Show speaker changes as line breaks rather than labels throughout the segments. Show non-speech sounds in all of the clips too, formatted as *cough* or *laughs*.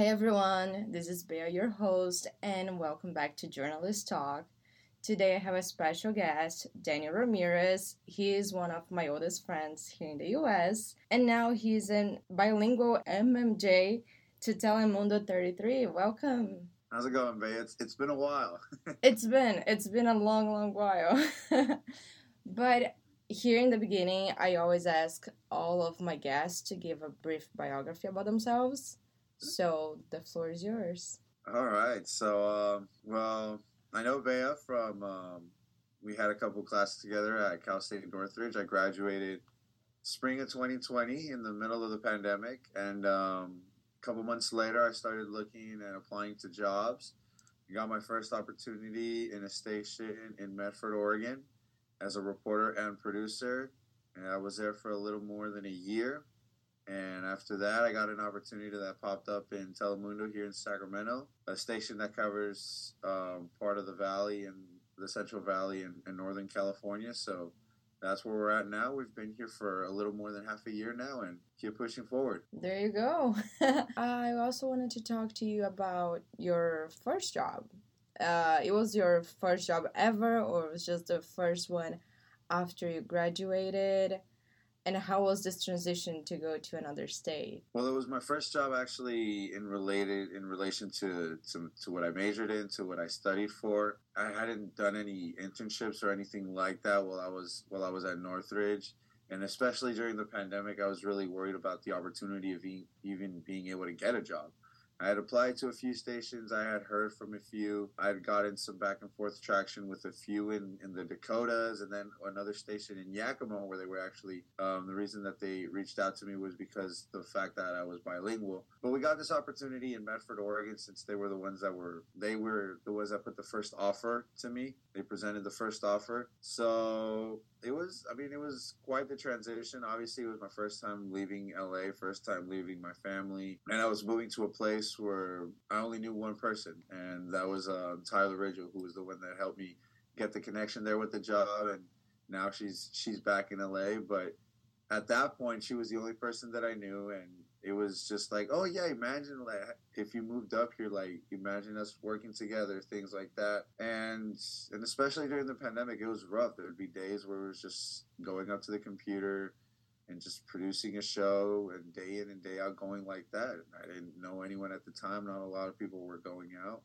Hey everyone, this is Bea, your host, and welcome back to Journalist Talk. Today I have a special guest, Daniel Ramirez. He is one of my oldest friends here in the US, and now he's an bilingual MMJ to Telemundo 33. Welcome.
How's it going, Bea? It's, it's been a while. *laughs*
it's been, it's been a long, long while. *laughs* but here in the beginning, I always ask all of my guests to give a brief biography about themselves. So the floor is yours.
All right. So, um, well, I know Bea from, um, we had a couple classes together at Cal State Northridge. I graduated spring of 2020 in the middle of the pandemic. And um, a couple months later, I started looking and applying to jobs. I got my first opportunity in a station in Medford, Oregon as a reporter and producer. And I was there for a little more than a year. And after that, I got an opportunity that popped up in Telemundo here in Sacramento, a station that covers um, part of the valley and the Central Valley in, Northern California. So that's where we're at now. We've been here for a little more than half a year now and keep pushing forward.
There you go. *laughs* I also wanted to talk to you about your first job. Uh, it was your first job ever, or it was just the first one after you graduated? And how was this transition to go to another state?
Well it was my first job actually in related in relation to, to to what i majored in to what i studied for. I hadn't done any internships or anything like that while i was while i was at northridge. And especially during the pandemic i was really worried about the opportunity of even being able to get a job I had applied to a few stations. I had heard from a few. I had gotten some back and forth traction with a few in, in the Dakotas and then another station in Yakima where they were actually, um, the reason that they reached out to me was because the fact that I was bilingual. But we got this opportunity in Medford, Oregon, since they were the ones that were, they were the ones that put the first offer to me. They presented the first offer. So it was i mean it was quite the transition. Obviously it was my first time leaving la first time leaving my family. And i was moving to a place where i only knew one person and that was uh, tyler ridgel who was the one that helped me get the connection there with the job. And now she's she's back in la but at that point she was the only person that i knew and it was just like, oh yeah, imagine like if you moved up here, like imagine us working together, things like that. And and especially during the pandemic, it was rough. There would be days where it was just going up to the computer and just producing a show and day in and day out going like that. I didn't know anyone at the time. Not a lot of people were going out.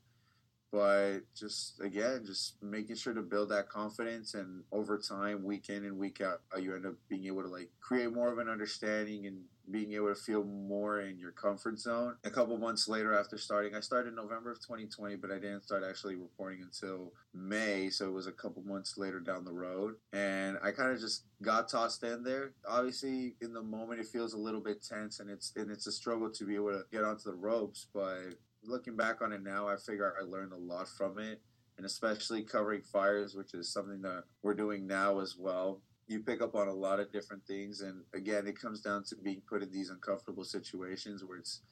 But just again, just making sure to build that confidence, and over time, week in and week out, uh, you end up being able to like create more of an understanding and being able to feel more in your comfort zone. A couple months later after starting, I started in November of 2020, but I didn't start actually reporting until May, so it was a couple months later down the road. And I kind of just got tossed in there. Obviously, in the moment, it feels a little bit tense, and it's and it's a struggle to be able to get onto the ropes. But looking back on it now, I figure I learned a lot from it. And especially covering fires, which is something that we're doing now as well you pick up on a lot of different things and again it comes down to being put in these uncomfortable situations where it's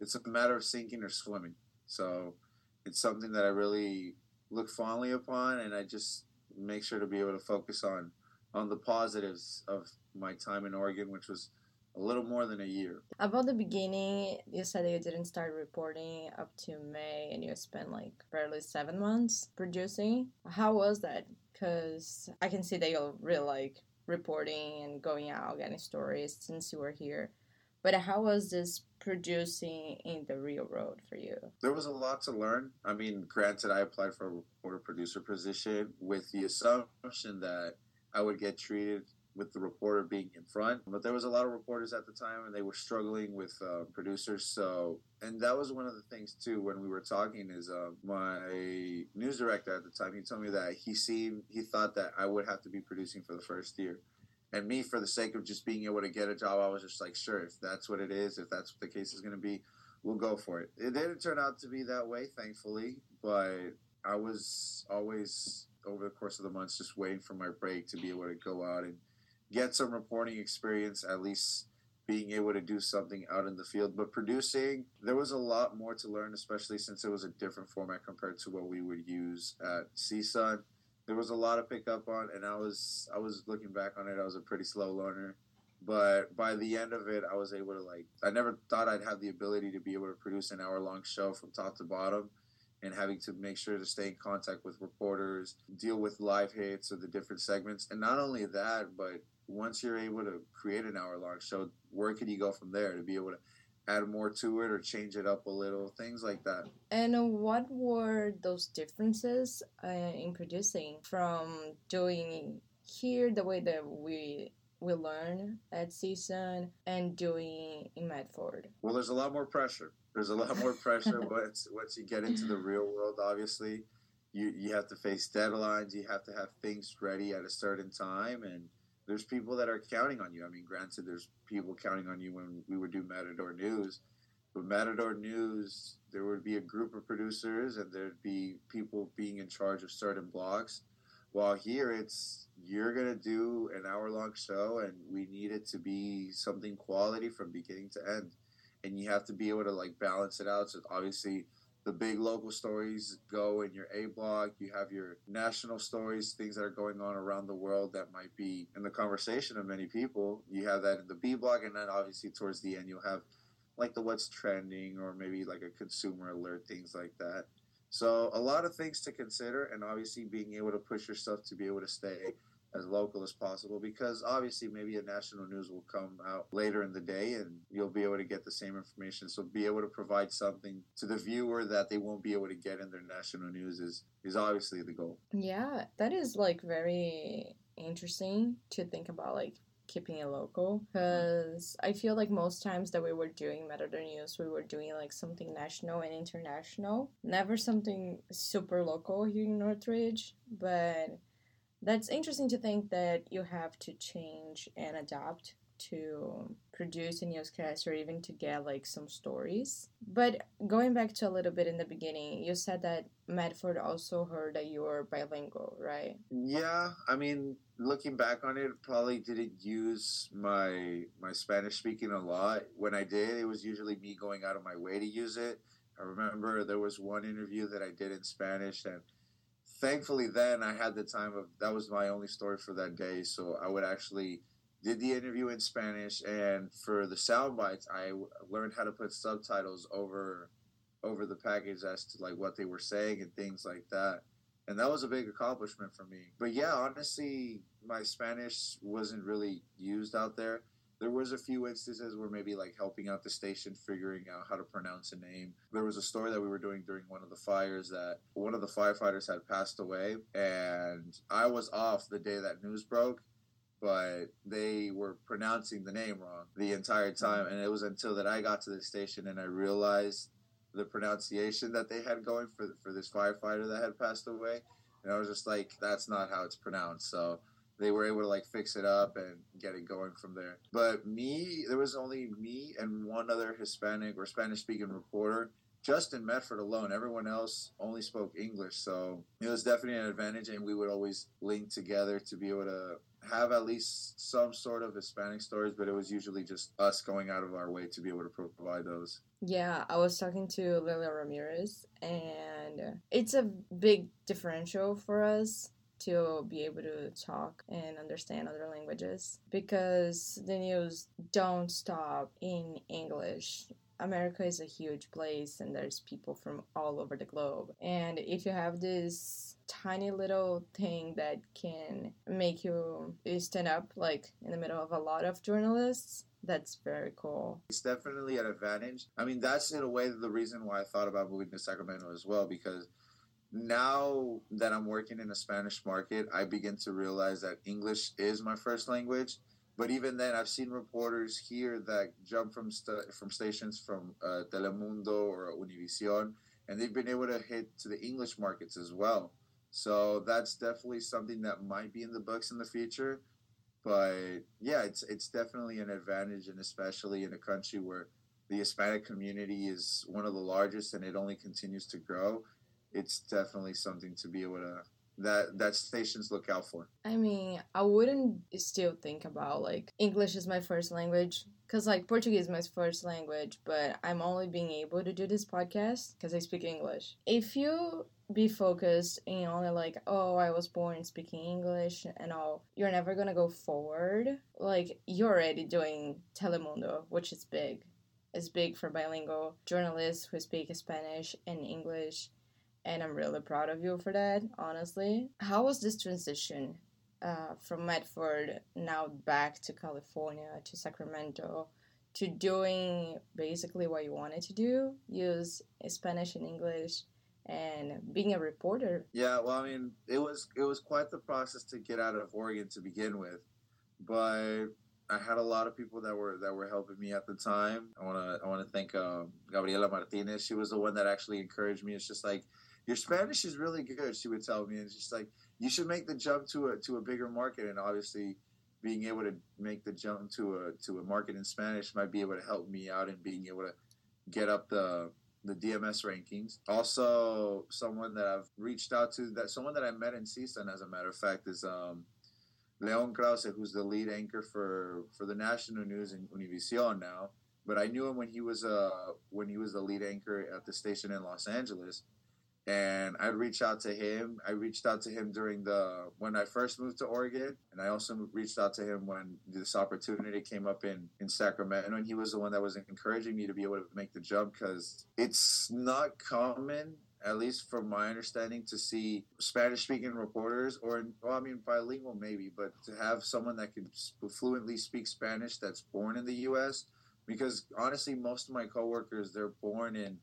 it's a matter of sinking or swimming so it's something that i really look fondly upon and i just make sure to be able to focus on on the positives of my time in oregon which was a little more than a year
about the beginning you said that you didn't start reporting up to may and you spent like barely seven months producing how was that because I can see that you'll really like reporting and going out getting stories since you were here. But how was this producing in the real world for you?
There was a lot to learn. I mean, granted, I applied for a reporter producer position with the assumption that I would get treated with the reporter being in front. But there was a lot of reporters at the time, and they were struggling with uh, producers. So, and that was one of the things too when we were talking. Is uh, my news director at the time? He told me that he seen he thought that I would have to be producing for the first year. And me, for the sake of just being able to get a job, I was just like, sure, if that's what it is, if that's what the case is going to be, we'll go for it. It didn't turn out to be that way, thankfully, but I was always over the course of the months just waiting for my break to be able to go out and get some reporting experience, at least being able to do something out in the field. But producing, there was a lot more to learn, especially since it was a different format compared to what we would use at CSUN. There was a lot to pick up on, and I was I was looking back on it. I was a pretty slow learner, But by the end of it, I was able to like I never thought I'd have the ability to be able to produce an hour long show from top to bottom and having to make sure to stay in contact with reporters, deal with live hits of the different segments. And not only that, but once you're able to create an hour long show, where can you go from there to be able to add more to it or change it up a little, things like that.
And what were those differences uh, in producing from doing here the way that we we learn at CSUN and doing in Medford?
Well, there's a lot more pressure. There's a lot more pressure *laughs* once once you get into the real world. Obviously, you you have to face deadlines. You have to have things ready at a certain time, and there's people that are counting on you. I mean, granted, there's people counting on you when we would do Matador News, but Matador News, there would be a group of producers, and there'd be people being in charge of certain blocks. While here, it's you're gonna do an hour long show, and we need it to be something quality from beginning to end, and you have to be able to like balance it out. So obviously the big local stories go in your A block. You have your national stories, things that are going on around the world that might be in the conversation of many people. You have that in the B block, and then obviously towards the end, you'll have like the what's trending or maybe like a consumer alert, things like that. So a lot of things to consider, and obviously being able to push yourself to be able to stay as local as possible because obviously maybe a national news will come out later in the day and you'll be able to get the same information so be able to provide something to the viewer that they won't be able to get in their national news is is obviously the goal
yeah that is like very interesting to think about like keeping it local because I feel like most times that we were doing Matador News, we were doing like something national and international, never something super local here in Northridge. But that's interesting to think that you have to change and adapt to produce a newscast or even to get like some stories. But going back to a little bit in the beginning, you said that Medford also heard that you were bilingual, right?
Yeah, I mean, looking back on it, probably didn't use my my Spanish speaking a lot. When I did, it was usually me going out of my way to use it. I remember there was one interview that I did in Spanish and thankfully then I had the time of that was my only story for that day. So I would actually did the interview in Spanish, and for the sound bites, I learned how to put subtitles over over the package as to like what they were saying and things like that. And that was a big accomplishment for me. But yeah, honestly, my Spanish wasn't really used out there. There was a few instances where maybe like helping out the station, figuring out how to pronounce a name. There was a story that we were doing during one of the fires that one of the firefighters had passed away, and I was off the day that news broke, but they were pronouncing the name wrong the entire time, and it was until that I got to the station and I realized the pronunciation that they had going for for this firefighter that had passed away, and I was just like, that's not how it's pronounced. So they were able to like fix it up and get it going from there. But me, there was only me and one other Hispanic or Spanish speaking reporter just in Medford alone. Everyone else only spoke English, so it was definitely an advantage, and we would always link together to be able to have at least some sort of Hispanic stories, but it was usually just us going out of our way to be able to provide those.
Yeah, I was talking to Lilia Ramirez, and it's a big differential for us to be able to talk and understand other languages because the news don't stop in English. America is a huge place and there's people from all over the globe. And if you have this tiny little thing that can make you stand up like in the middle of a lot of journalists, that's very cool.
It's definitely an advantage. I mean, that's in a way the reason why I thought about moving to Sacramento as well because now that I'm working in a Spanish market, I begin to realize that English is my first language. But even then, I've seen reporters here that jump from st- from stations from uh, Telemundo or Univision, and they've been able to hit to the English markets as well. So that's definitely something that might be in the books in the future. But yeah, it's it's definitely an advantage, and especially in a country where the Hispanic community is one of the largest and it only continues to grow it's definitely something to be able to that that stations look out for.
I mean, I wouldn't still think about like English is my first language because like Portuguese is my first language, but I'm only being able to do this podcast because I speak English. If you be focused in only like oh i was born speaking english and all you're never gonna go forward like you're already doing telemundo which is big it's big for bilingual journalists who speak spanish and english and i'm really proud of you for that honestly how was this transition uh, from medford now back to california to sacramento to doing basically what you wanted to do use spanish and english and being a reporter.
Yeah, well, I mean, it was it was quite the process to get out of Oregon to begin with, but I had a lot of people that were that were helping me at the time. I want to I want to thank um, Gabriela Martinez. She was the one that actually encouraged me. It's just like your Spanish is really good. She would tell me, and she's like you should make the jump to a to a bigger market. And obviously, being able to make the jump to a to a market in Spanish might be able to help me out in being able to get up the the DMS rankings. Also, someone that I've reached out to, that someone that I met in CSUN, as a matter of fact, is um, Leon Krauze, who's the lead anchor for for the national news in Univision now. But I knew him when he was uh when he was the lead anchor at the station in Los Angeles, and I reached out to him. I reached out to him during the when I first moved to Oregon, and I also reached out to him when this opportunity came up in in Sacramento, and he was the one that was encouraging me to be able to make the jump because it's not common. At least from my understanding, to see Spanish-speaking reporters, or well, I mean bilingual maybe, but to have someone that can fluently speak Spanish that's born in the U.S. Because honestly, most of my coworkers they're born in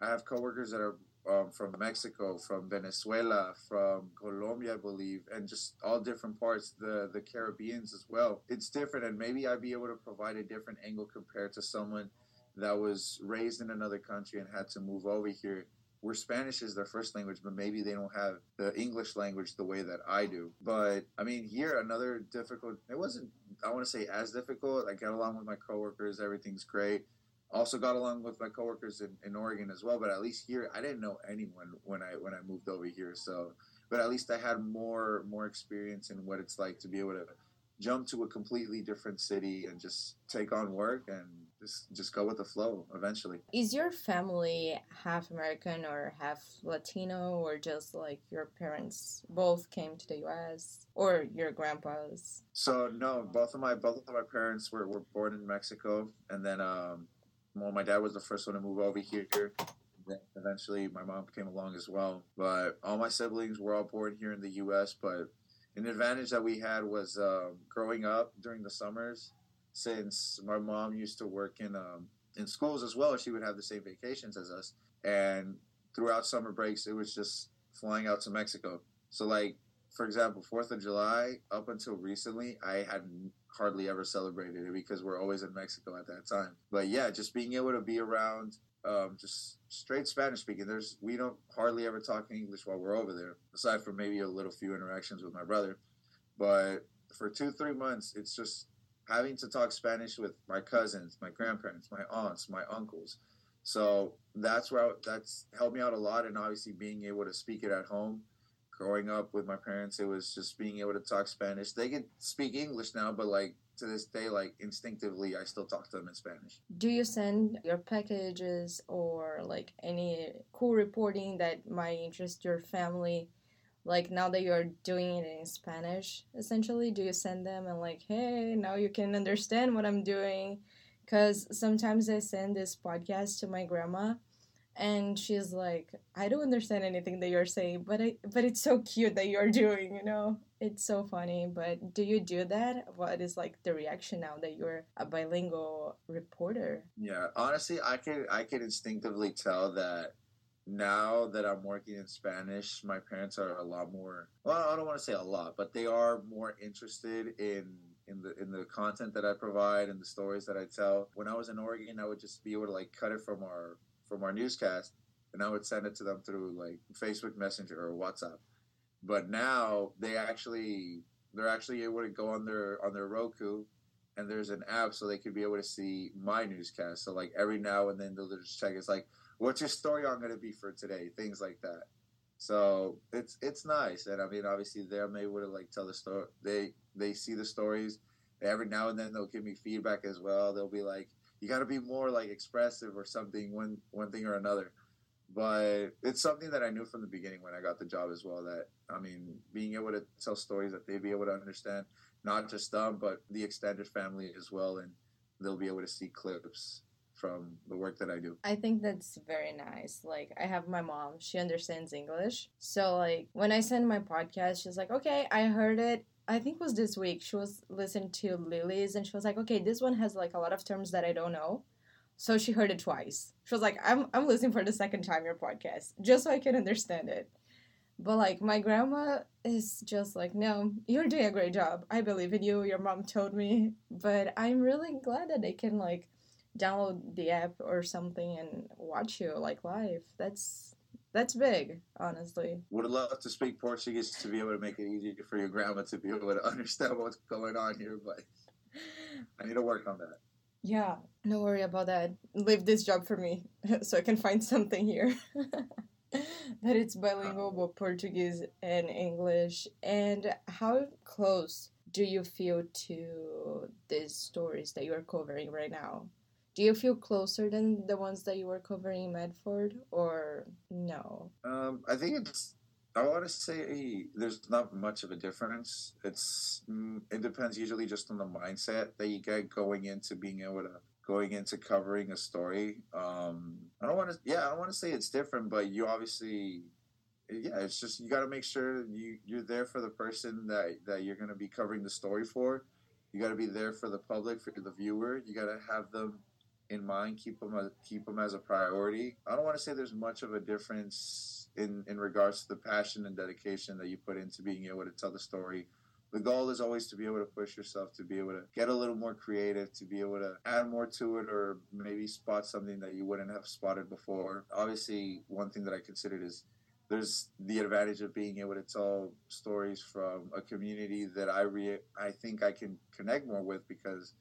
I have coworkers that are um, from Mexico, from Venezuela, from Colombia, I believe, and just all different parts, the the Caribbeans as well. It's different, and maybe I'd be able to provide a different angle compared to someone that was raised in another country and had to move over here, where Spanish is their first language, but maybe they don't have the English language the way that I do. But I mean, here another difficult. It wasn't. I want to say as difficult. I got along with my coworkers. Everything's great also got along with my coworkers in, in Oregon as well. But at least here, I didn't know anyone when I when I moved over here. So, but at least I had more more experience in what it's like to be able to jump to a completely different city and just take on work and just just go with the flow eventually.
Is your family half American or half Latino or just like your parents both came to the US or your grandpas?
So no, both of my both of my parents were, were born in Mexico and then um well, my dad was the first one to move over here. Eventually, my mom came along as well. But all my siblings were all born here in the U.S. But an advantage that we had was um, growing up during the summers, since my mom used to work in um, in schools as well. She would have the same vacations as us, and throughout summer breaks, it was just flying out to Mexico. So, like for example, Fourth of July, up until recently, I had hardly ever celebrated it because we're always in Mexico at that time. But yeah, just being able to be around um, just straight Spanish speaking. There's we don't hardly ever talk English while we're over there, aside from maybe a little few interactions with my brother. But for two three months, it's just having to talk Spanish with my cousins, my grandparents, my aunts, my uncles. So that's where I, that's helped me out a lot, and obviously being able to speak it at home growing up with my parents, it was just being able to talk Spanish. They can speak English now, but like to this day, like instinctively, I still talk to them in Spanish.
Do you send your packages or like any cool reporting that might interest your family? Like now that you're doing it in Spanish, essentially, do you send them and like, hey, now you can understand what I'm doing? Because sometimes I send this podcast to my grandma and she's like i don't understand anything that you're saying but I, but it's so cute that you're doing you know? It's so funny but do you do that? What is like the reaction now that you're a bilingual reporter?
Yeah honestly i can i can instinctively tell that now that i'm working in spanish my parents are a lot more well i don't want to say a lot but they are more interested in in the in the content that I provide and the stories that I tell. When I was in Oregon, I would just be able to like cut it from our from our newscast, and I would send it to them through like Facebook Messenger or WhatsApp. But now they actually they're actually able to go on their on their Roku, and there's an app so they could be able to see my newscast. So like every now and then they'll just check. It's like, what's your story on going to be for today? Things like that. So it's it's nice, and I mean, obviously they're able to like tell the story. They they see the stories. Every now and then they'll give me feedback as well. They'll be like, you got to be more like expressive or something one one thing or another but it's something that I knew from the beginning when I got the job as well. That I mean, being able to tell stories that they'd be able to understand, not just them, but the extended family as well, and they'll be able to see clips from the work that I do.
I think that's very nice. Like I have my mom, she understands English. So like when I send my podcast, she's like, "Okay, I heard it. I think was this week. She was listening to Lily's and she was like, "Okay, this one has like a lot of terms that I don't know." So she heard it twice. She was like, "I'm I'm listening for the second time your podcast just so I can understand it." But like my grandma is just like, "No, you're doing a great job. I believe in you. Your mom told me." But I'm really glad that they can like download the app or something and watch you like live. That's that's big, honestly.
Would love to speak Portuguese to be able to make it easier for your grandma to be able to *laughs* understand what's going on here, but I need to work on that.
Yeah, no worry about that. Leave this job for me *laughs* so I can find something here. *laughs* that it's bilingual, both Portuguese and English. And how close do you feel to these stories that you are covering right now? Do you feel closer than the ones that you were covering in Medford, or no?
Um, I think it's I want to say there's not much of a difference. It's mm, it depends usually just on the mindset that you get going into being able to going into covering a story. Um, I don't want to yeah I don't want to say it's different, but you obviously yeah it's just you got to make sure you you're there for the person that that you're going to be covering the story for. You got to be there for the public, for the viewer. You got to have them in mind, keep them as, keep them as a priority. I don't want to say there's much of a difference in in regards to the passion and dedication that you put into being able to tell the story. The goal is always to be able to push yourself, to be able to get a little more creative, to be able to add more to it, or maybe spot something that you wouldn't have spotted before. Obviously, one thing that I considered is there's the advantage of being able to tell stories from a community that I re- I think I can connect more with because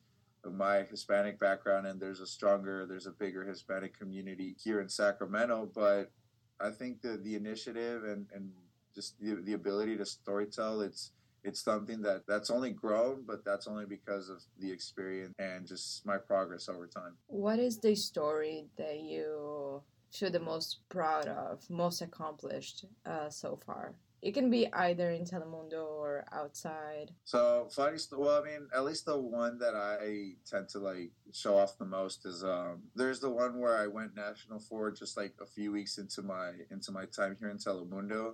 my Hispanic background, and there's a stronger, there's a bigger Hispanic community here in Sacramento. But I think that the initiative and, and just the, the ability to storytell, it's it's something that that's only grown, but that's only because of the experience and just my progress over time.
What is the story that you feel the most proud of, most accomplished uh, so far? It can be either in Telemundo or outside.
So funny. Well, I mean, at least the one that I tend to like show off the most is um. There's the one where I went national for just like a few weeks into my into my time here in Telemundo.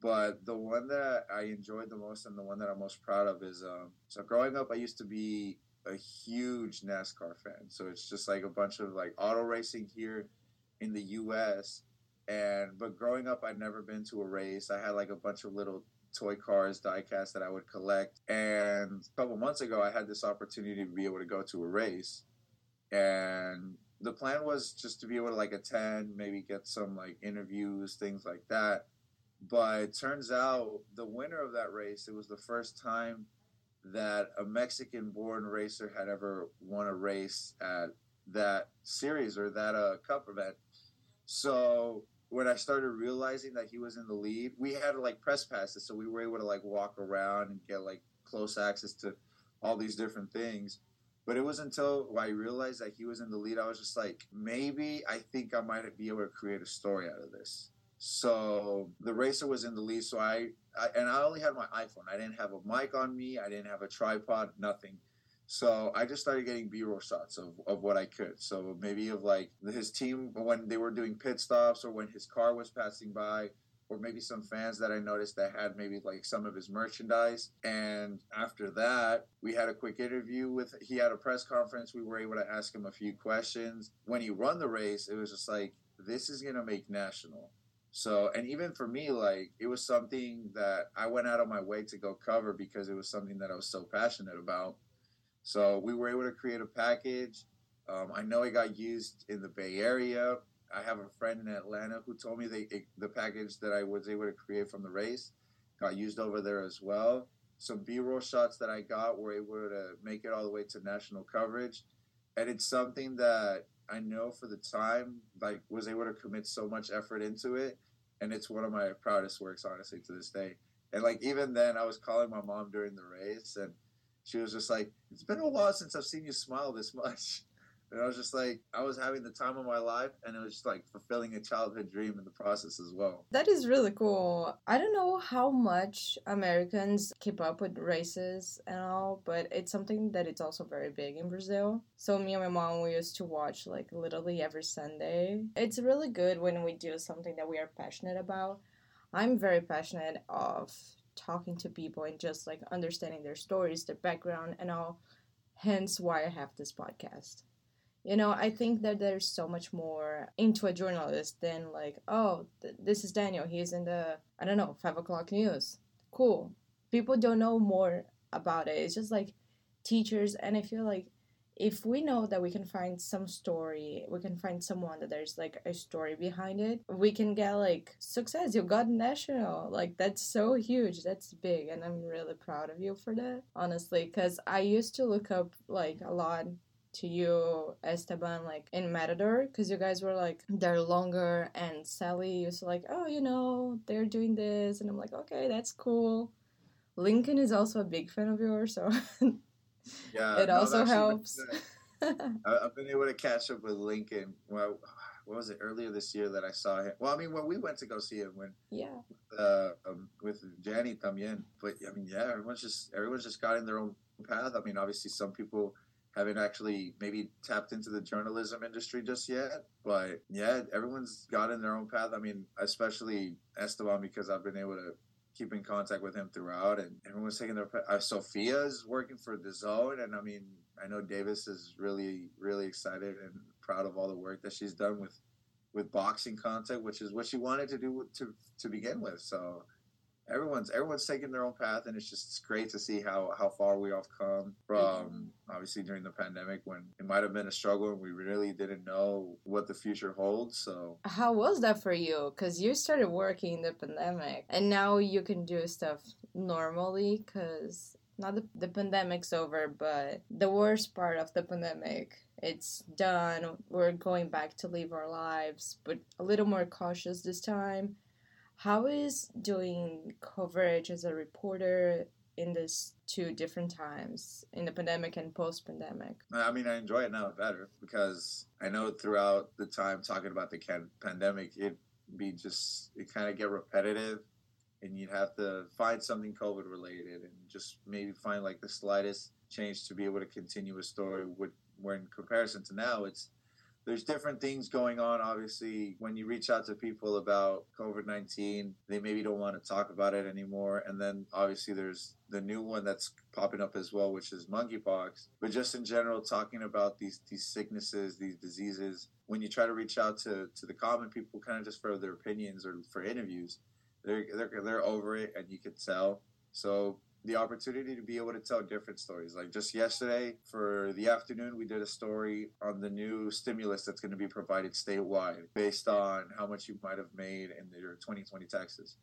But the one that I enjoyed the most and the one that I'm most proud of is um. So growing up, I used to be a huge NASCAR fan. So it's just like a bunch of like auto racing here in the U.S and but growing up, I'd never been to a race. I had like a bunch of little toy cars, diecast that I would collect. And a couple months ago, I had this opportunity to be able to go to a race. And the plan was just to be able to like attend, maybe get some like interviews, things like that. But turns out the winner of that race, it was the first time that a Mexican born racer had ever won a race at that series or that uh, cup event. So when I started realizing that he was in the lead, we had like press passes, so we were able to like walk around and get like close access to all these different things. But it was until I realized that he was in the lead, I was just like, maybe I think I might be able to create a story out of this. So the racer was in the lead, so I, I and I only had my iPhone. I didn't have a mic on me. I didn't have a tripod. Nothing. So I just started getting B-roll shots of, of what I could. So maybe of like his team when they were doing pit stops or when his car was passing by or maybe some fans that I noticed that had maybe like some of his merchandise. And after that, we had a quick interview with he had a press conference. We were able to ask him a few questions. When he run the race, it was just like this is gonna make national. So, and even for me, like it was something that I went out of my way to go cover because it was something that I was so passionate about. So we were able to create a package. Um, I know it got used in the Bay Area. I have a friend in Atlanta who told me they, it, the package that I was able to create from the race got used over there as well. Some B-roll shots that I got were able to make it all the way to national coverage, and it's something that I know for the time like was able to commit so much effort into it, and it's one of my proudest works honestly to this day. And like even then, I was calling my mom during the race and she was just like, "It's been a while since I've seen you smile this much." *laughs* And I was just like, I was having the time of my life, and it was just like fulfilling a childhood dream in the process as well.
That is really cool. I don't know how much Americans keep up with races and all, but it's something that it's also very big in Brazil. So me and my mom, we used to watch like literally every Sunday. It's really good when we do something that we are passionate about. I'm very passionate of talking to people and just like understanding their stories, their background, and all. Hence why I have this podcast. You know, I think that there's so much more into a journalist than like, oh, th- this is Daniel. He's in the, I don't know, five o'clock news. Cool. People don't know more about it. It's just like teachers. And I feel like if we know that we can find some story, we can find someone that there's like a story behind it, we can get like success. You got national. Like that's so huge. That's big. And I'm really proud of you for that, honestly. Because I used to look up like a lot to you, Esteban, like in Matador, because you guys were like they're longer, and Sally used to like, oh, you know, they're doing this, and I'm like, okay, that's cool. Lincoln is also a big fan of yours, so *laughs*
Yeah,
it
no,
also helps. *laughs*
I've been able to catch up with Lincoln. Well, what was it earlier this year that I saw him? Well, I mean, when we went to go see him, when
yeah,
uh, um, with Janny también. But I mean, yeah, everyone's just everyone's just got in their own path. I mean, obviously, some people haven't actually maybe tapped into the journalism industry just yet, but yeah, everyone's got in their own path. I mean, especially Esteban because I've been able to keep in contact with him throughout, and everyone's taking their. Uh, Sophia's working for the Zone, and I mean, I know Davis is really, really excited and proud of all the work that she's done with with boxing content, which is what she wanted to do to to begin with. So everyone's everyone's taking their own path, and it's just it's great to see how how far we have come from mm-hmm. obviously during the pandemic when it might have been a struggle and we really didn't know what the future holds. So
how was that for you? Because you started working in the pandemic, and now you can do stuff normally. Because not the the pandemic's over, but the worst part of the pandemic. It's done. We're going back to live our lives, but a little more cautious this time. How is doing coverage as a reporter in this two different times in the pandemic and post pandemic?
I mean, I enjoy it now better because I know throughout the time talking about the pandemic, it'd be just it kind of get repetitive, and you'd have to find something COVID related and just maybe find like the slightest change to be able to continue a story. With where in comparison to now, it's there's different things going on. Obviously, when you reach out to people about COVID 19, they maybe don't want to talk about it anymore. And then obviously, there's the new one that's popping up as well, which is monkeypox. But just in general, talking about these, these sicknesses, these diseases, when you try to reach out to, to the common people, kind of just for their opinions or for interviews, they're, they're, they're over it, and you can tell. So the opportunity to be able to tell different stories. Like just yesterday for the afternoon, we did a story on the new stimulus that's going to be provided statewide based on how much you might have made in your 2020 taxes.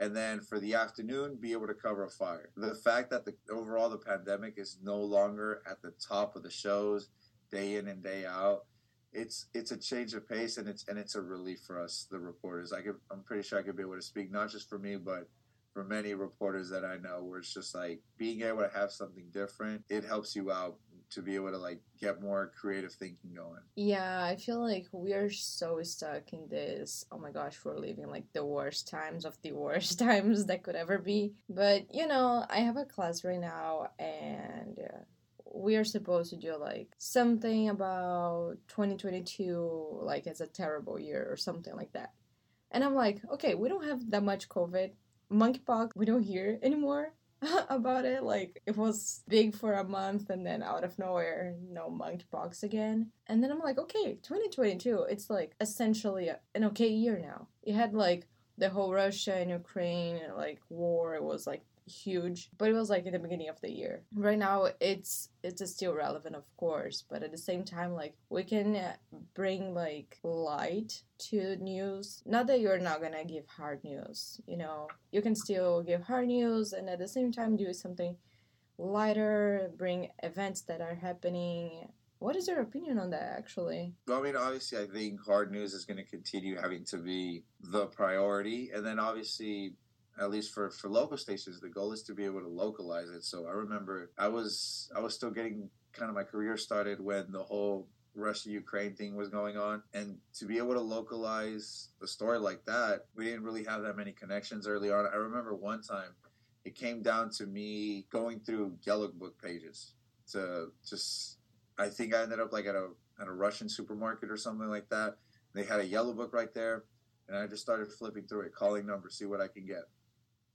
And then for the afternoon, be able to cover a fire. The fact that the overall the pandemic is no longer at the top of the shows day in and day out. It's it's a change of pace and it's and it's a relief for us, the reporters. I could, I'm pretty sure I could be able to speak not just for me, but for many reporters that I know, where it's just like being able to have something different, it helps you out to be able to like get more creative thinking going.
Yeah, I feel like we are so stuck in this. Oh my gosh, we're living like the worst times of the worst *laughs* times that could ever be. But you know, I have a class right now, and uh, we are supposed to do like something about 2022, like as a terrible year or something like that. And I'm like, okay, we don't have that much COVID. Monkeypox, we don't hear anymore *laughs* about it. Like it was big for a month and then out of nowhere, no monkeypox again. And then I'm like, okay, 2022, it's like essentially an okay year now. You had like the whole Russia and Ukraine like war. It was like huge, but it was like in the beginning of the year. Right now, it's it's still relevant, of course, but at the same time, like we can uh, bring like light to news. Not that you're not gonna give hard news, you know, you can still give hard news and at the same time do something lighter, bring events that are happening. What is your opinion on that, actually?
Well, I mean, obviously, I think hard news is going to continue having to be the priority, and then obviously, at least for for local stations, the goal is to be able to localize it. So I remember I was I was still getting kind of my career started when the whole Russia Ukraine thing was going on. And to be able to localize the story like that, we didn't really have that many connections early on. I remember one time it came down to me going through yellow book pages to just I think I ended up like at a at a Russian supermarket or something like that. They had a yellow book right there and I just started flipping through it, calling numbers, see what I can get.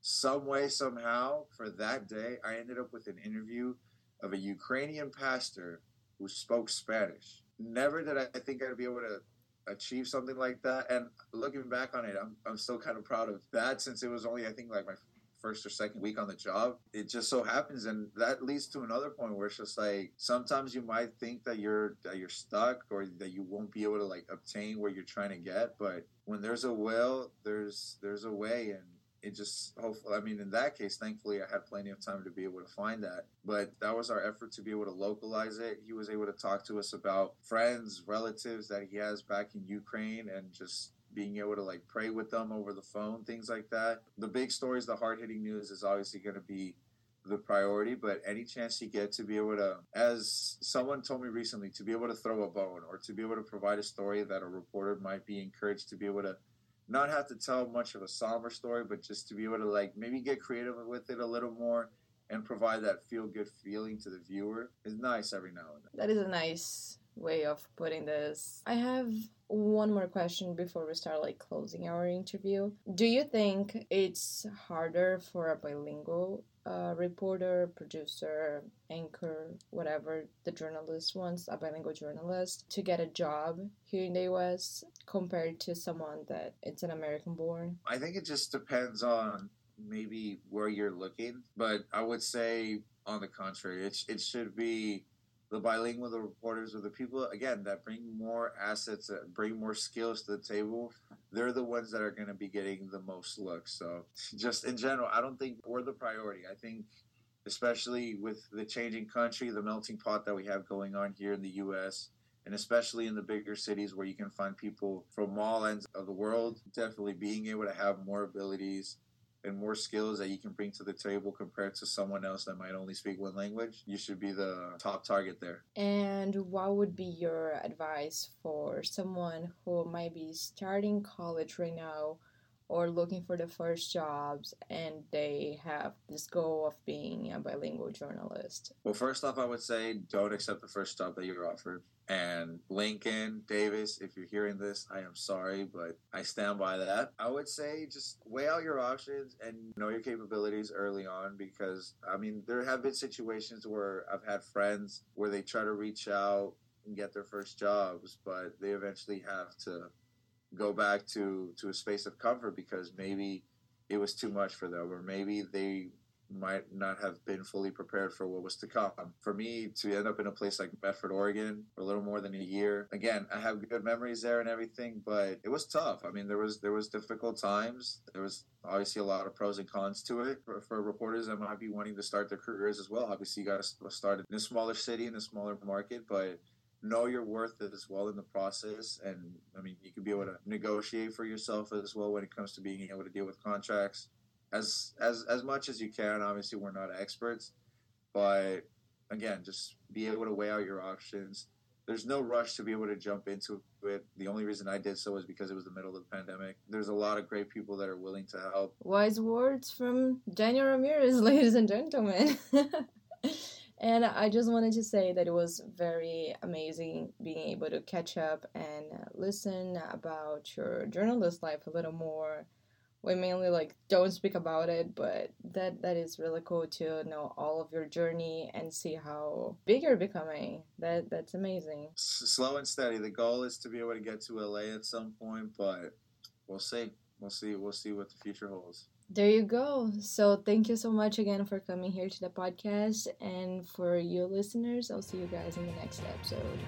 Some way, somehow, for that day, I ended up with an interview of a Ukrainian pastor who spoke Spanish. Never did I think I'd be able to achieve something like that. And looking back on it, I'm, I'm still kind of proud of that since it was only, I think, like my first or second week on the job. It just so happens, and that leads to another point where it's just like sometimes you might think that you're that you're stuck or that you won't be able to like obtain what you're trying to get, but when there's a will, there's there's a way, and it just hopefully i mean in that case thankfully i had plenty of time to be able to find that. But that was our effort to be able to localize it. He was able to talk to us about friends relatives that he has back in ukraine and just being able to like pray with them over the phone things like that. The big stories the hard-hitting news is obviously going to be the priority, but any chance you get to be able to, as someone told me recently, to be able to throw a bone or to be able to provide a story that a reporter might be encouraged to be able to not have to tell much of a somber story, but just to be able to like maybe get creative with it a little more and provide that feel good feeling to the viewer is nice every now and then.
That is a nice way of putting this. I have one more question before we start like closing our interview. Do you think it's harder for a bilingual uh, reporter, producer, anchor, whatever the journalist wants, a bilingual journalist, to get a job here in the US compared to someone that it's an American born?
I think it just depends on maybe where you're looking, but I would say on the contrary, it, it should be the bilingual the reporters or the people again that bring more assets that bring more skills to the table they're the ones that are going to be getting the most looks. So just in general i don't think we're the priority. I think especially with the changing country the melting pot that we have going on here in the us and especially in the bigger cities where you can find people from all ends of the world definitely being able to have more abilities and more skills that you can bring to the table compared to someone else that might only speak one language, you should be the top target there.
And what would be your advice for someone who might be starting college right now or looking for the first jobs and they have this goal of being a bilingual journalist?
Well, first off, I would say don't accept the first job that you're offered. And Lincoln, Davis, if you're hearing this, I am sorry, but I stand by that. I would say just weigh out your options and know your capabilities early on because, I mean, there have been situations where I've had friends where they try to reach out and get their first jobs, but they eventually have to go back to, to a space of comfort because maybe it was too much for them or maybe they might not have been fully prepared for what was to come. For me to end up in a place like Medford, Oregon for a little more than a year, again, I have good memories there and everything, but it was tough. I mean, there was there was difficult times. There was obviously a lot of pros and cons to it for, for reporters that might be wanting to start their careers as well. Obviously, you got to start in a smaller city in a smaller market, but know your worth as well in the process and i mean you can be able to negotiate for yourself as well when it comes to being able to deal with contracts as as as much as you can. Obviously, we're not experts, but again, just be able to weigh out your options. There's no rush to be able to jump into it. The only reason I did so was because it was the middle of the pandemic. There's a lot of great people that are willing to help.
Wise words from Daniel Ramirez, *laughs* ladies and gentlemen. *laughs* and I just wanted to say that it was very amazing being able to catch up and listen about your journalist life a little more. We mainly like don't speak about it but that that is really cool to know all of your journey and see how big you're becoming. That that's amazing.
Slow and steady. The goal is to be able to get to la at some point but we'll see. We'll see we'll see what the future holds
there you go. So, thank you so much again for coming here to the podcast. And for you listeners, I'll see you guys in the next episode.